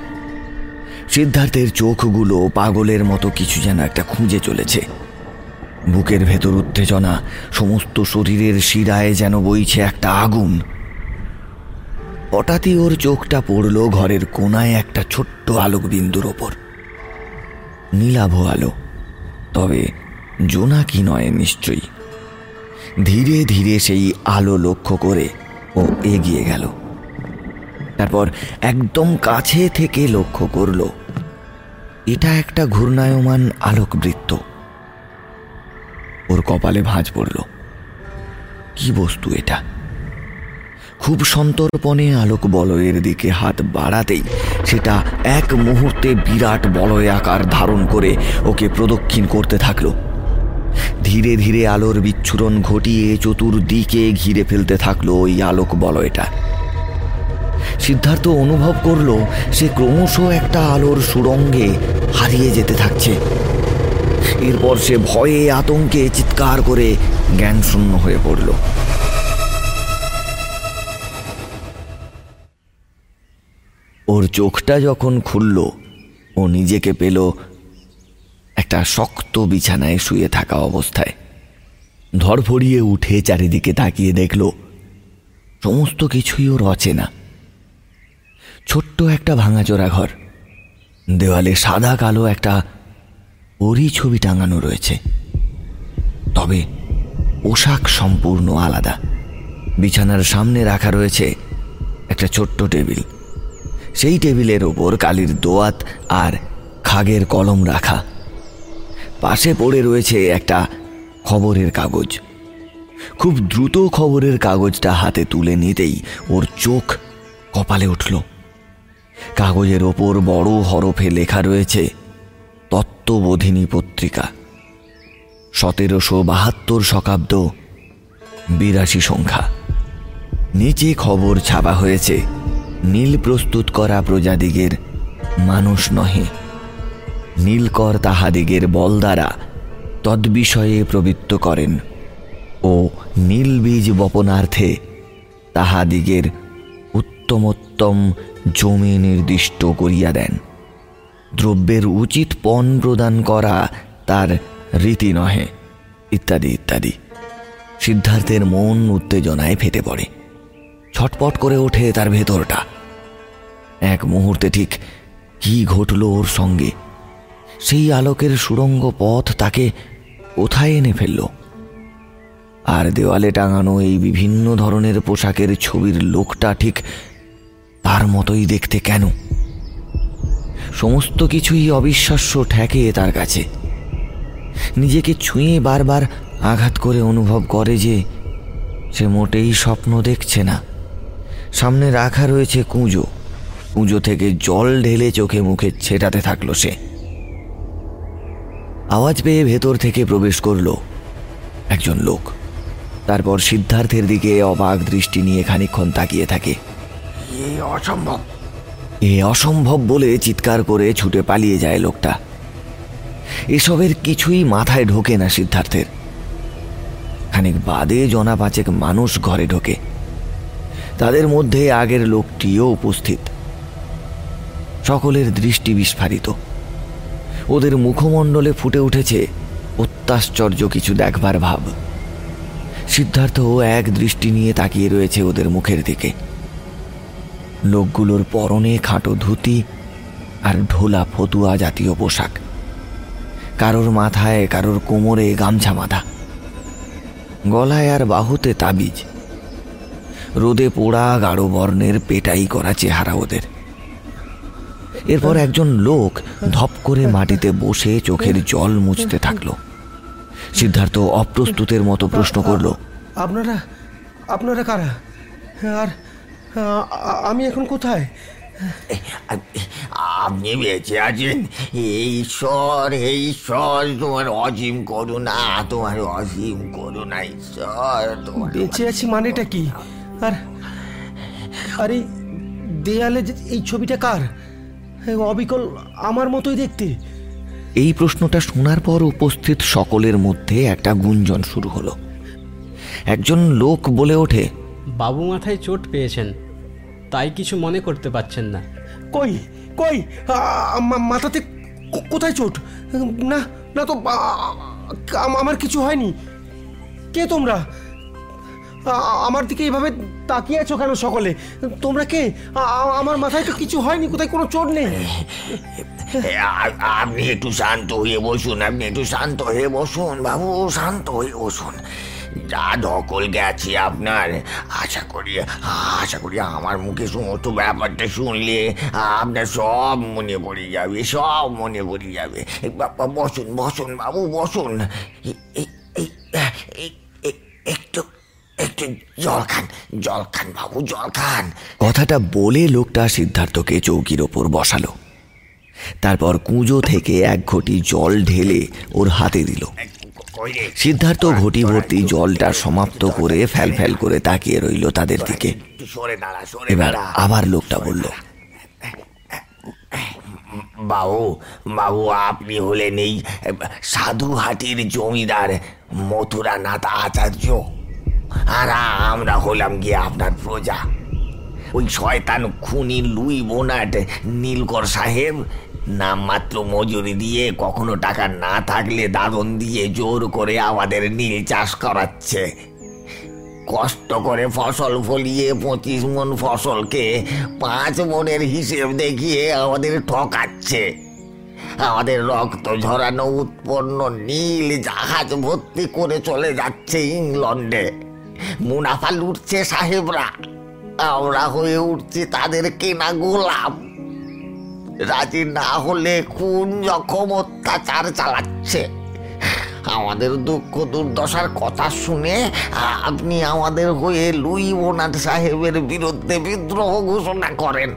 সিদ্ধার্থের চোখগুলো পাগলের মতো কিছু যেন একটা খুঁজে চলেছে। বুকের ভেতর উত্তেজনা, সমস্ত শরীরের শিরায় যেন বইছে একটা আগুন। হঠাৎই ওর চোখটা পড়ল ঘরের কোনায় একটা ছোট্ট আলোক বিন্দুর ওপর। নীলাভ আলো। তবে জোনাকি নয় নিশ্চয়ই। ধীরে ধীরে সেই আলো লক্ষ্য করে ও এগিয়ে গেল। তারপর একদম কাছে থেকে লক্ষ্য করল, এটা একটা ঘূর্ণায়মান আলোকবৃত্ত। ওর কপালে ভাঁজ পড়ল। কি বস্তু এটা? খুব সন্তর্পণে আলোক বলয়ের দিকে হাত বাড়াতেই সেটা এক মুহূর্তে বিরাট বলয় আকার ধারণ করে ওকে প্রদক্ষিণ করতে থাকল। ধীরে ধীরে আলোর বিচ্ছুরণ ঘটিয়ে চতুর্দিকে ঘিরে ফেলতে থাকল ওই আলোক বলয়টা। সিদ্ধার্থ অনুভব করল, সে ক্রমশ একটা আলোর সুরঙ্গে হারিয়ে যেতে থাকছে। এরপর সে ভয়ে আতঙ্কে চিৎকার করে জ্ঞান শূন্য হয়ে পড়ল। ওর চোখটা যখন খুলল, ও নিজেকে পেল একটা শক্ত বিছানায় শুয়ে থাকা অবস্থায়। ধরফড়িয়ে উঠে চারিদিকে তাকিয়ে দেখল, সমস্ত কিছুই ওর অচেনা। ছোট্ট একটা ভাঙাচোরা ঘর, দেওয়ালে সাদা কালো একটা ওরই ছবি টাঙানো রয়েছে। তবে পোশাক সম্পূর্ণ আলাদা। বিছানার সামনে রাখা রয়েছে একটা ছোট্ট টেবিল। সেই টেবিলের ওপর কালির দোয়াত আর খাগের কলম রাখা। পাশে পড়ে রয়েছে একটা খবরের কাগজ। খুব দ্রুত খবরের কাগজটা হাতে তুলে নিতেই ওর চোখ কপালে উঠল। কাগজের ওপর বড় হরফে লেখা রয়েছে তত্ত্ববোধিনী পত্রিকা। সতেরোশো বাহাত্তর শকাব্দ, বিরাশি সংখ্যা। নিচে খবর ছাপা হয়েছে, নীল প্রস্তুত করা প্রজাদিগের মানুষ নহে। নীলকর তাহাদিগের বল দ্বারা তদ্বিষয়ে প্রবৃত্ত করেন ও নীল বীজ বপনার্থে তাহাদিগের উত্তমোত্তম জমি নির্দিষ্ট করিয়া দেন। দ্রব্যের উচিত পণ প্রদান করা তার রীতি নহে। ইত্যাদি ইত্যাদি। সিদ্ধার্থের মন উত্তেজনায় ফেটে পড়ে। ছটপট করে ওঠে তার ভেতরটা। এক মুহূর্তে ঠিক কি ঘটল ওর সঙ্গে? সেই আলোকের সুরঙ্গ পথ তাকে কোথায় এনে ফেলল? আর দেওয়ালে টাঙানো এই বিভিন্ন ধরনের পোশাকের ছবির লোকটা ঠিক তার মতোই দেখতে কেন? সমস্ত কিছুই অবিশ্বাস্য ঠেকে তার কাছে। নিজেকে ছুঁয়ে বারবার আঘাত করে অনুভব করে যে সে মোটেই স্বপ্ন দেখছে না। সামনে রাখা রয়েছে কুঁজো। কুঁজো থেকে জল ঢেলে চোখে মুখে ছেটাতে থাকল সে। আওয়াজ পেয়ে ভেতর থেকে প্রবেশ করল একজন লোক। তারপর সিদ্ধার্থের দিকে অবাক দৃষ্টি নিয়ে খানিকক্ষণ তাকিয়ে থাকে। অসম্ভব। এ অসম্ভব বলে চিৎকার করে ছুটে পালিয়ে যায় লোকটা। এসবের কিছুই মাথায় ঢোকে না সিদ্ধার্থের। খানিক বাদে জনা পাঁচেক মানুষ ঘরে ঢোকে। তাদের মধ্যে আগের লোকটিও উপস্থিত। সকলের দৃষ্টি বিস্ফারিত। ওদের মুখমণ্ডলে ফুটে উঠেছে অত্যাশ্চর্য কিছু দেখবার ভাব। সিদ্ধার্থ এক দৃষ্টি নিয়ে তাকিয়ে রয়েছে ওদের মুখের দিকে। লোকগুলোর পরনে খাটো ধুতি আর ঢোলা ফতুয়া জাতীয় পোশাক। কারোর মাথায়, কারোর কোমরে গামছা মাথা। গলায় আর বাহুতে তাবিজ। রোদে পোড়া গাঢ় বর্ণের পেটাই করা চেহারা ওদের। এরপর একজন লোক ধপ করে মাটিতে বসে চোখের জল মুছতে থাকল। সিদ্ধার্থ অপ্রস্তুতের মতো প্রশ্ন করল, আপনারা আপনারা কারা? আর আমি এখন কোথায়? আপনি বেঁচে আছেন? এই ঈশ্বর এই ঈশ্বর তোমার অসীম করুণা তোমার অসীম করুণা ঈশ্বর তোমার বেঁচে আছি মানেটা কি? আর আর এই দেয়ালে যে এই ছবিটা কার? অবিকল আমার মতোই দেখতে। এই প্রশ্নটা শোনার পর উপস্থিত সকলের মধ্যে একটা গুঞ্জন শুরু হলো। একজন লোক বলে ওঠে বাবু মাথায় চোট পেয়েছেন। তাই কিছু মনে করতে পারছেন না। কই? কই? মাথাতে কোথায় চোট? না না তো আমার কিছু হয়নি। কে তোমরা? আমার দিকে এইভাবে তাকিয়ে আছো কেন সকলে? তোমরা কে? আমার মাথায় তো কিছু হয়নি কোথায় কোনো চোট নেই? আপনি একটু শান্ত হয়ে বসুন আপনি একটু শান্ত হয়ে বসুন বাবু শান্ত হয়ে বসুন। যা ধকল গেছে আপনার। আশা করি আশা করি আমার মুখে সমস্ত ব্যাপারটা শুনলে আপনার সব মনে পড়ে যাবে সব মনে পড়ে যাবে। এ, বা- বা- বসুন বসুন বাবু বসুন। একটু একটু জল খান জল খান বাবু জল খান। কথাটা বলে লোকটা সিদ্ধার্থকে চৌকির ওপর বসালো। তারপর কুঁজো থেকে এক ঘটি জল ঢেলে ওর হাতে দিল? সিদ্ধার্থ ঘটি ভর্তি জলটা সমাপ্ত করে ফ্যাল ফ্যাল করে তাকিয়ে রইল তাদের দিকে। এবার আবার লোকটা বলল, বাবু বাবু, আপনি হলেন এই সাধুহাটির জমিদার মথুরানাথ আচার্য। আর আমরা হলাম গিয়ে আপনার প্রজা। ওই শয়তান খুনি লুই বোনাট, নীলকর সাহেব নামমাত্র মজুরি দিয়ে কখনো টাকা না থাকলে দাদন দিয়ে জোর করে আমাদের নীল চাষ করাচ্ছে। কষ্ট করে ফসল ফলিয়ে পঁচিশ মন ফসলকে পাঁচ মনের হিসেব দেখিয়ে আমাদের ঠকাচ্ছে। আমাদের রক্ত ঝরানো উৎপন্ন নীল জাহাজ ভর্তি করে চলে যাচ্ছে ইংল্যান্ডে মুনাফা লুটছে সাহেবরা। আমরা হয়ে উঠছি তাদের কেনা গোলাম রাজি না হলে কোন রকম অত্যাচার চালাচ্ছে? আমাদের দুঃখ দুর্দশার কথা শুনে আপনি আমাদের হয়ে লুই বোনাট সাহেবের বিরুদ্ধে বিদ্রোহ ঘোষণা করেন।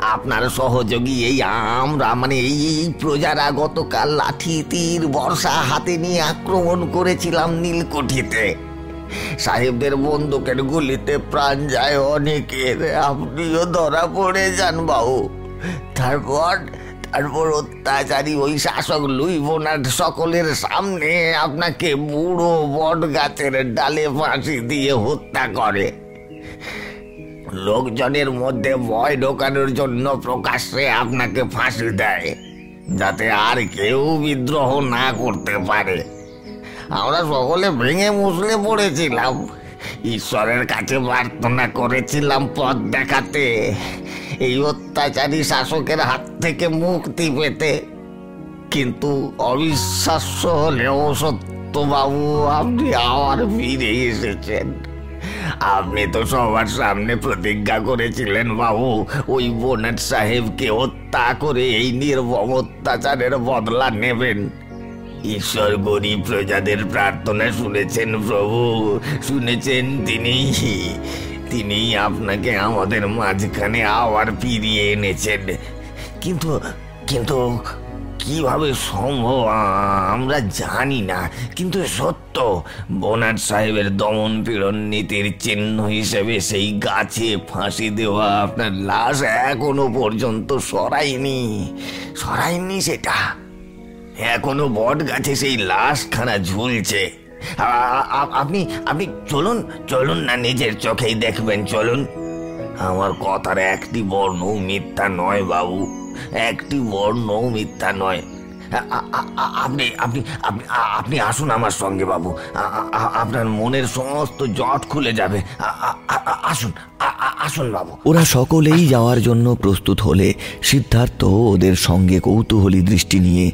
আপনার সহযোগী এই আমরা মানে এই প্রজারা গতকাল লাঠি, তীর, বর্ষা হাতে নিয়ে আক্রমণ করেছিলাম নীলকুঠিতে। সাহেবদের বন্দুকের গুলিতে প্রাণ যায় অনেকের। আপনিও ধরা পড়ে যান বাবু। তারপর তারপর অত্যাচারী ওই শাসক লুই বোনার সকলের সামনে আপনাকে বুড়ো বট গাছের ডালে ফাঁসি দিয়ে হত্যা করে। লোকজনের মধ্যে ভয় ঢোকানোর জন্য প্রকাশ্যে আপনাকে ফাঁসি দেয়, যাতে আর কেউ বিদ্রোহ না করতে পারে। আমরা সকলে ভেঙে মুসলে পড়েছিলাম। ঈশ্বরের কাছে প্রার্থনা করেছিলাম পথ দেখাতে। এই অত্যাচারী শাসকের হাত থেকে মুক্তি পেতে। কিন্তু অবিশ্বাস্য হলেও সত্যবাবু, আপনি আবার ফিরে এসেছেন। আপনি তো সবার সামনে প্রতিজ্ঞা করেছিলেন বাবু, ওই বোনেট সাহেবকে হত্যা করে এই নির্মম অত্যাচারের বদলা নেবেন। ঈশ্বর গরিব প্রজাদের প্রার্থনা শুনেছেন প্রভু, শুনেছেন তিনি তিনি আপনাকে আমাদের মাঝখানে আবার ফিরিয়ে এনেছেন। কিন্তু কিন্তু কীভাবে সম্ভব আমরা জানি না। কিন্তু সত্য বোনাট সাহেবের দমন পীড়ন নীতির চিহ্ন হিসেবে সেই গাছে ফাঁসি দেওয়া আপনার লাশ এখনও পর্যন্ত সরাইনি সরাইনি সেটা। এখনও বট গাছে সেই লাশখানা ঝুলছে। আপনি আপনি চলুন চলুন না নিজের চোখেই দেখবেন চলুন আমার কথার একটি বর্ণ মিথ্যা নয় বাবু একটি বর্ণও মিথ্যা নয় আপনি আপনি আপনি আপনি আসুন আমার সঙ্গে বাবু আপনার মনের সমস্ত জট খুলে যাবে আসুন আসুন বাবু ওরা সকলেই যাওয়ার জন্য প্রস্তুত হলে সিদ্ধার্থ ওদের সঙ্গে কৌতূহলী দৃষ্টি নিয়ে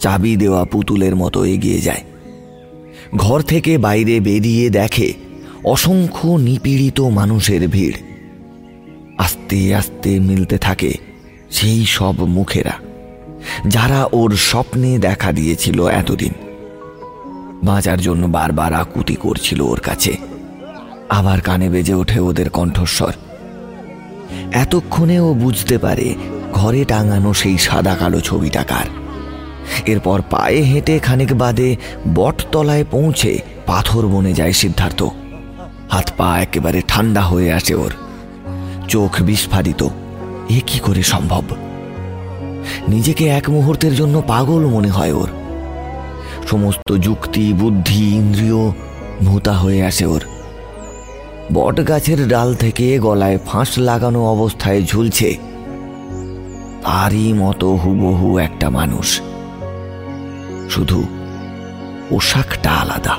চাবি দেওয়া পুতুলের মতো এগিয়ে যায় ঘর থেকে বাইরে বেরিয়ে দেখে অসংখ্য নিপীড়িত মানুষের ভিড়। আস্তে আস্তে মিলতে থাকে সেই সব মুখেরা, যারা ওর স্বপ্নে দেখা দিয়েছিল এতদিন। বাঁচার জন্য বারবার আকুতি করছিল ওর কাছে। আবার কানে বেজে ওঠে ওদের কণ্ঠস্বর। এতক্ষণে ও বুঝতে পারে ঘরে টাঙানো সেই সাদা কালো ছবিটা কার। এরপর পায়ে হেঁটে খানিক বাদে বটতলায় পৌঁছে পাথর বনে যায় সিদ্ধার্থ। হাত পা একেবারে ঠান্ডা হয়ে আসে ওর। চোখ বিস্ফারিত। এ কি করে সম্ভব? নিজেকে এক মুহূর্তের জন্য পাগল মনে হয় ওর। সমস্ত যুক্তি, বুদ্ধি, ইন্দ্রিয় ভূতা হয়ে আসে ওর। বট গাছের ডাল থেকে গলায় ফাঁস লাগানো অবস্থায় ঝুলছে। তারই মতো হুবহু একটা মানুষ। শুধু পোশাকটা আলাদা।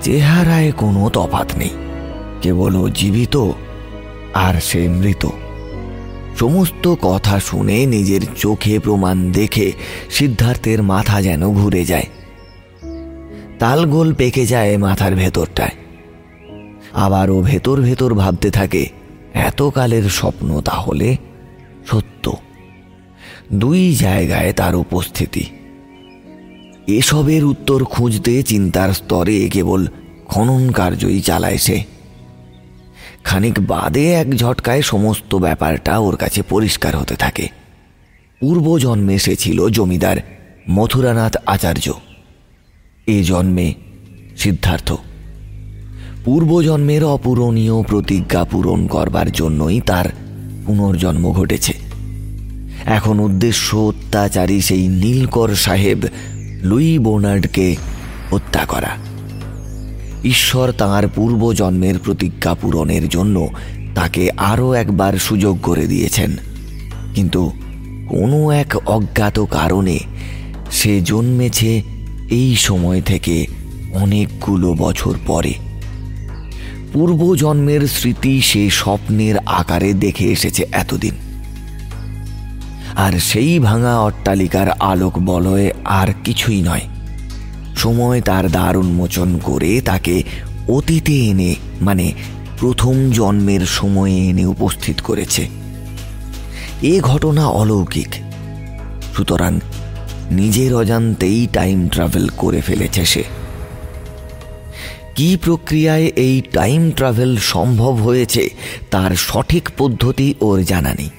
চেহারায় কোনো তফাত নেই, কেবল জীবিত আর সে মৃত। সমস্ত কথা শুনে নিজের চোখে প্রমাণ দেখে সিদ্ধার্থের মাথা যেন ঘুরে যায়। তালগোল পেকে যায় মাথার ভেতরটায়। আবার ও ভেতর ভেতর ভাবতে থাকে, এতকালের স্বপ্ন তাহলে সত্য। দুই জায়গায় তার উপস্থিতি। এসবের উত্তর খুঁজতে চিন্তার স্তরে কেবল খনন কার্যই চালায় সে। খানিক বাদে এক ঝটকায় সমস্ত ব্যাপারটা ওর কাছে পরিষ্কার হতে থাকে। পূর্বজন্মে সে ছিল জমিদার মথুরানাথ আচার্য। এ জন্মে সিদ্ধার্থ। পূর্বজন্মের অপূরণীয় প্রতিজ্ঞা পূরণ করবার জন্যই তার পুনর্জন্ম ঘটেছে। এখন উদ্দেশ্য অত্যাচারী সেই নীলকর সাহেব লুই বোনার্ডকে হত্যা করা। ঈশ্বর তাঁর পূর্বজন্মের প্রতিজ্ঞা পূরণের জন্য তাকে আরও একবার সুযোগ করে দিয়েছেন। কিন্তু কোনো এক অজ্ঞাত কারণে সে জন্মেছে এই সময় থেকে অনেকগুলো বছর পরে। পূর্বজন্মের স্মৃতি সে স্বপ্নের আকারে দেখে এসেছে এতদিন। আর সেই ভাঙা অট্টালিকার আলোক বলয়ে আর কিছুই নয়। সময় তার দ্বার উন্মোচন করে তাকে অতীতে এনে মানে প্রথম জন্মের সময়ে এনে উপস্থিত করেছে। এ ঘটনা অলৌকিক। সুতরাং নিজের অজান্তেই টাইম ট্রাভেল করে ফেলেছে সে। কি প্রক্রিয়ায় এই টাইম ট্রাভেল সম্ভব হয়েছে তার সঠিক পদ্ধতি ওর জানা নেই।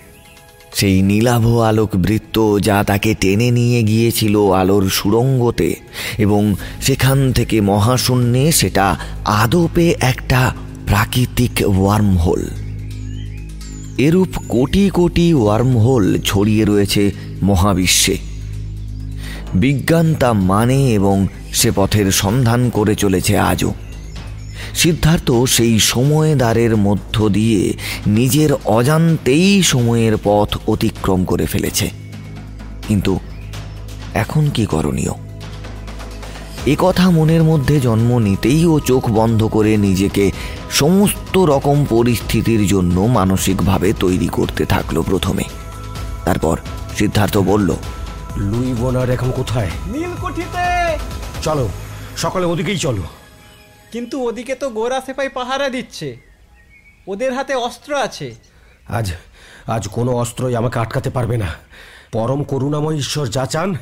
সেই নীলাভ আলোক বৃত্ত যা তাকে টেনে নিয়ে গিয়েছিল আলোর সুড়ঙ্গতে এবং সেখান থেকে মহাশূন্যে সেটা আদপে একটা প্রাকৃতিক ওয়ার্মহোল। এরূপ কোটি কোটি ওয়ার্মহোল ছড়িয়ে রয়েছে মহাবিশ্বে। বিজ্ঞান তা মানে এবং সে পথের সন্ধান করে চলেছে আজও। সিদ্ধার্থ সেই সময় দ্বারের মধ্য দিয়ে নিজের অজান্তেই সময়ের পথ অতিক্রম করে ফেলেছে। কিন্তু এখন কি করণীয়? এ কথা মনের মধ্যে জন্ম নিতেই ও চোখ বন্ধ করে নিজেকে সমস্ত রকম পরিস্থিতির জন্য মানসিকভাবে তৈরি করতে থাকল প্রথমে। তারপর সিদ্ধার্থ বলল লুই বোনার এখন কোথায়? নীলকুঠিতে! চলো সকালে ওদিকেই চলো। কিন্তু ওদিকে তো গোরা সেপাই পাহারা দিচ্ছে। ওদের হাতে অস্ত্র আছে। আজ আজ কোনো অস্ত্রই আমাকে আটকাতে পারবে না। পরম করুণাময় ঈশ্বর যা চান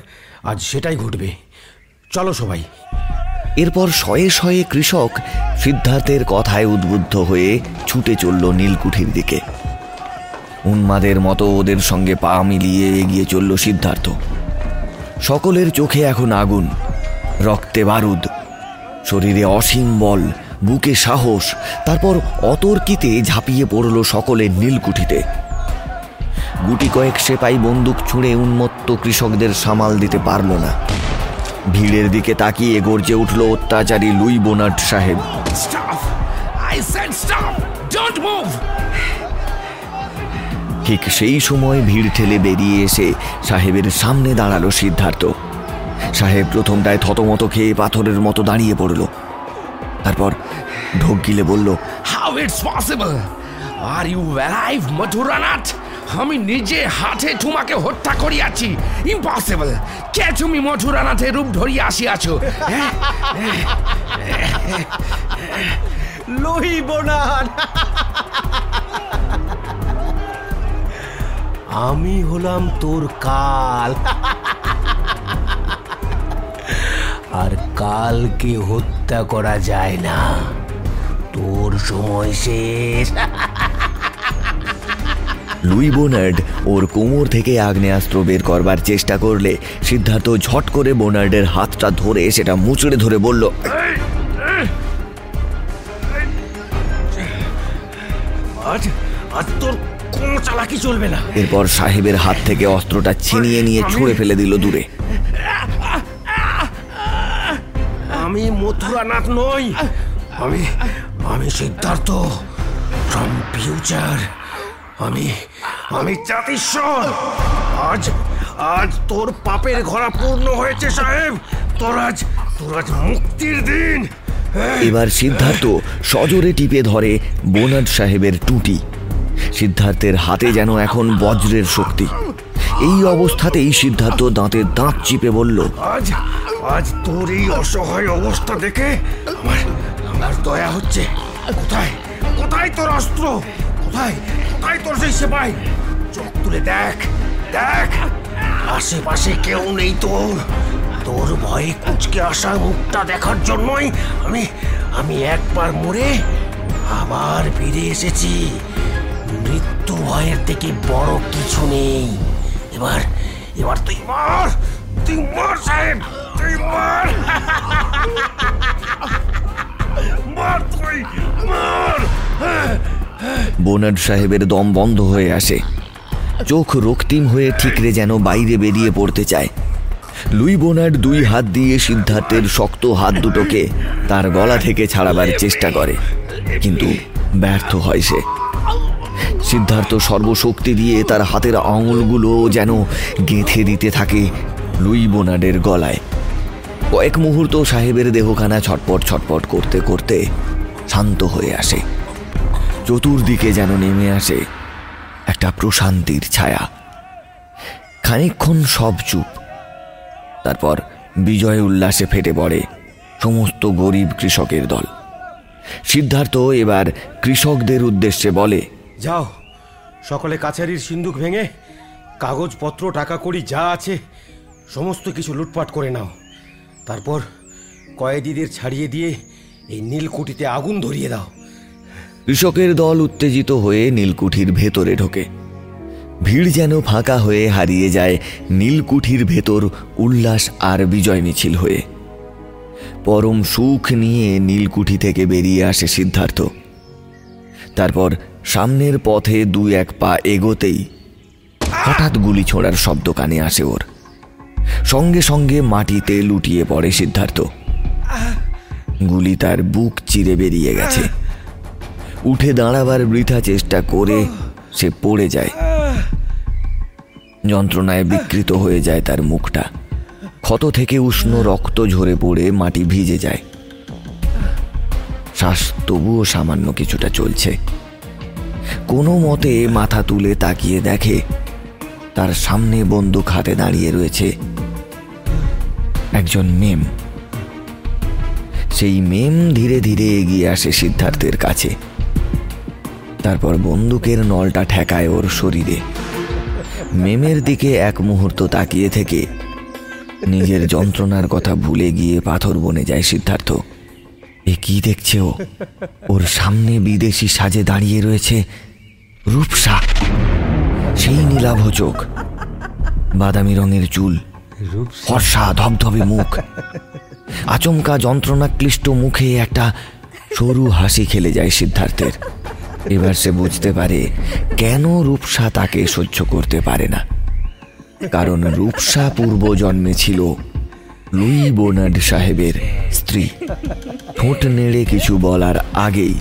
আজ সেটাই ঘটবে। চলো সবাই। এরপর শয়ে শয়ে কৃষক সিদ্ধার্থের কথায় উদ্বুদ্ধ হয়ে ছুটে চলল নীলকুঠির দিকে। উন্মাদের মতো ওদের সঙ্গে পা মিলিয়ে এগিয়ে চলল সিদ্ধার্থ। সকলের চোখে এখন আগুন রক্তে বারুদ। শরীরে অসীম বল বুকে সাহস তারপর অতর্কিতে ঝাঁপিয়ে পড়ল সকলের নীলকুঠিতে। গুটি কয়েক সেপাই বন্দুক ছুঁড়ে উন্মত্ত কৃষকদের সামাল দিতে পারল না। ভিড়ের দিকে তাকিয়ে গর্জে উঠল অত্যাচারী লুই বোনার্ড সাহেব। ঠিক সেই সময় ভিড় ঠেলে বেরিয়ে এসে সাহেবের সামনে দাঁড়াল সিদ্ধার্থ। সাহেব প্রথমটায় থতমত খেয়ে পাথরের মতো দাঁড়িয়ে পড়ল। তারপর ঢোক গিলে বলল How it's possible? Are you alive, মধুরানাথ আমি নিজে হাতে তোমাকে হত্যা করিয়াছি। ইম্পসিবল কে তুমি মধুরানাথের রূপ ধরিয়া আসিয়াছো? হ্যাঁ? লুই বোনান আমি হলাম তোর কাল। আর কালকে হত্যা করা যায় না। তোর সময় শেষ। লুই বোনার্ড ওর কোমর থেকে আগ্নেয়াস্ত্র বের করবার চেষ্টা করলে সিদ্ধার্থ ঝট করে বোনার্ডের হাতটা ধরে সেটা মুচড়ে ধরে বলল আজ আজ তোর কোনো চালাকি চলবে না। এরপর সাহেবের হাত থেকে অস্ত্রটা ছিনিয়ে নিয়ে ছুঁড়ে ফেলে দিল দূরে। আমি মথুরানাথ নই। আমি আমি সিদ্ধার্থ ফ্রম ফিউচার আমি আমি জাতিস্বর আজ আজ তোর পাপের ঘোড়া পূর্ণ হয়েছে সাহেব। তোর আজ তোর আজ মুক্তির দিন। এবার সিদ্ধার্থ সজোরে টিপে ধরে বোনার্ড সাহেবের টুটি। সিদ্ধার্থের হাতে যেন এখন বজ্রের শক্তি। এই অবস্থাতেই সিদ্ধার্থ দাঁতে দাঁত চিপে বলল আজ আজ তোর এই অসহায় অবস্থা দেখে আমার আমার দয়া হচ্ছে। কোথায়? কোথায় তোর অস্ত্র? কোথায়? কোথায় তোর সেই সেপাই? চোখ তুলে দেখ দেখ। আশেপাশে কেউ নেই তোর। তোর ভয়ে কুচকে আসা মুখটা দেখার জন্যই আমি আমি একবার মরে আবার ফিরে এসেছি। মৃত্যু ভয়ের থেকে বড় কিছু নেই। এবার এবার তুই মার তুই মার, সাহেব! তুই মার বোনার্ড সাহেবের দম বন্ধ হয়ে আসে। চোখ রক্তিম হয়ে ঠিকরে যেন বাইরে বেরিয়ে পড়তে চায়। লুই বোনার্ড দুই হাত দিয়ে সিদ্ধার্থের শক্ত হাত দুটোকে তার গলা থেকে ছাড়াবার চেষ্টা করে, কিন্তু ব্যর্থ হয় সে। সিদ্ধার্থ সর্বশক্তি দিয়ে তার হাতের আঙুলগুলো যেন গেঁথে দিতে থাকে লুই বোনার্ডের গলায়। কয়েক মুহূর্ত সাহেবের দেহখানা ছটপট ছটপট করতে করতে শান্ত হয়ে আসে। চতুর্দিকে যেন নেমে আসে একটা প্রশান্তির ছায়া। খানিকক্ষণ সব চুপ। তারপর বিজয় উল্লাসে ফেটে পড়ে সমস্ত গরিব কৃষকের দল। সিদ্ধার্থ এবার কৃষকদের উদ্দেশ্যে বলে, যাও, সকলে কাছারির সিন্দুক ভেঙে কাগজপত্র, টাকা কড়ি যা আছে, সমস্ত কিছু লুটপাট করে নাও। তারপর কয়েদিদের ছাড়িয়ে দিয়ে এই নীলকুঠিতে আগুন ধরিয়ে দাও। কৃষকের দল উত্তেজিত হয়ে নীলকুঠির ভেতরে ঢোকে। ভিড় যেন ফাঁকা হয়ে হারিয়ে যায় নীলকুঠির ভেতর উল্লাস আর বিজয় মিছিল হয়ে। পরম সুখ নিয়ে নীলকুঠি থেকে বেরিয়ে আসে সিদ্ধার্থ। তারপর সামনের পথে দু এক পা এগোতেই হঠাৎ গুলি ছোড়ার শব্দ কানে আসে ওর। সঙ্গে সঙ্গে মাটিতে লুটিয়ে পড়ে সিদ্ধার্থ। গুলি তার বুক চিরে বেরিয়ে গেছে। উঠে দাঁড়াবার বৃথা চেষ্টা করে সে পড়ে যায়। যন্ত্রণায় বিকৃত হয়ে যায় তার মুখটা। ক্ষত থেকে উষ্ণ রক্ত ঝরে পড়ে মাটি ভিজে যায়। শ্বাস তবুও সামান্য কিছুটা চলছে। কোনো মতে মাথা তুলে তাকিয়ে দেখে তার সামনে বন্দুক হাতে দাঁড়িয়ে রয়েছে। একজন মেম। সেই মেম ধীরে ধীরে এগিয়ে আসে সিদ্ধার্থের কাছে। তারপর বন্দুকের নলটা ঠেকায় ওর শরীরে। মেমের দিকে এক মুহূর্ত তাকিয়ে থেকে নিজের যন্ত্রণার কথা ভুলে গিয়ে পাথর বনে যায় সিদ্ধার্থ। এ কি দেখছে ও? ওর সামনে বিদেশি সাজে দাঁড়িয়ে রয়েছে রূপসা। সেই নীলাভ চোখ। বাদামি রঙের চুল। ফর্সা, ধবধবে মুখ। আচমকা যন্ত্রণা ক্লিষ্ট মুখে একটা সরু হাসি খেলে যায় সিদ্ধার্থের। এবার সে বুঝতে পারে কেন রূপসা তাকে সহ্য করতে পারে না। কারণ রূপসা পূর্ব জন্মে ছিল লুই বোনার্ড সাহেবের স্ত্রী। ঠোঁট নেড়ে কিছু বলার আগেই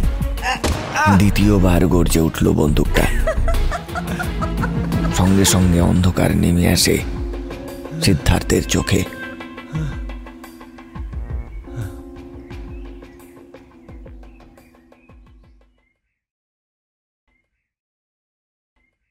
দ্বিতীয়বার গর্জে উঠল বন্দুকটা। সঙ্গে সঙ্গে অন্ধকার নেমে আসে। সিদ্ধার্থের চোখে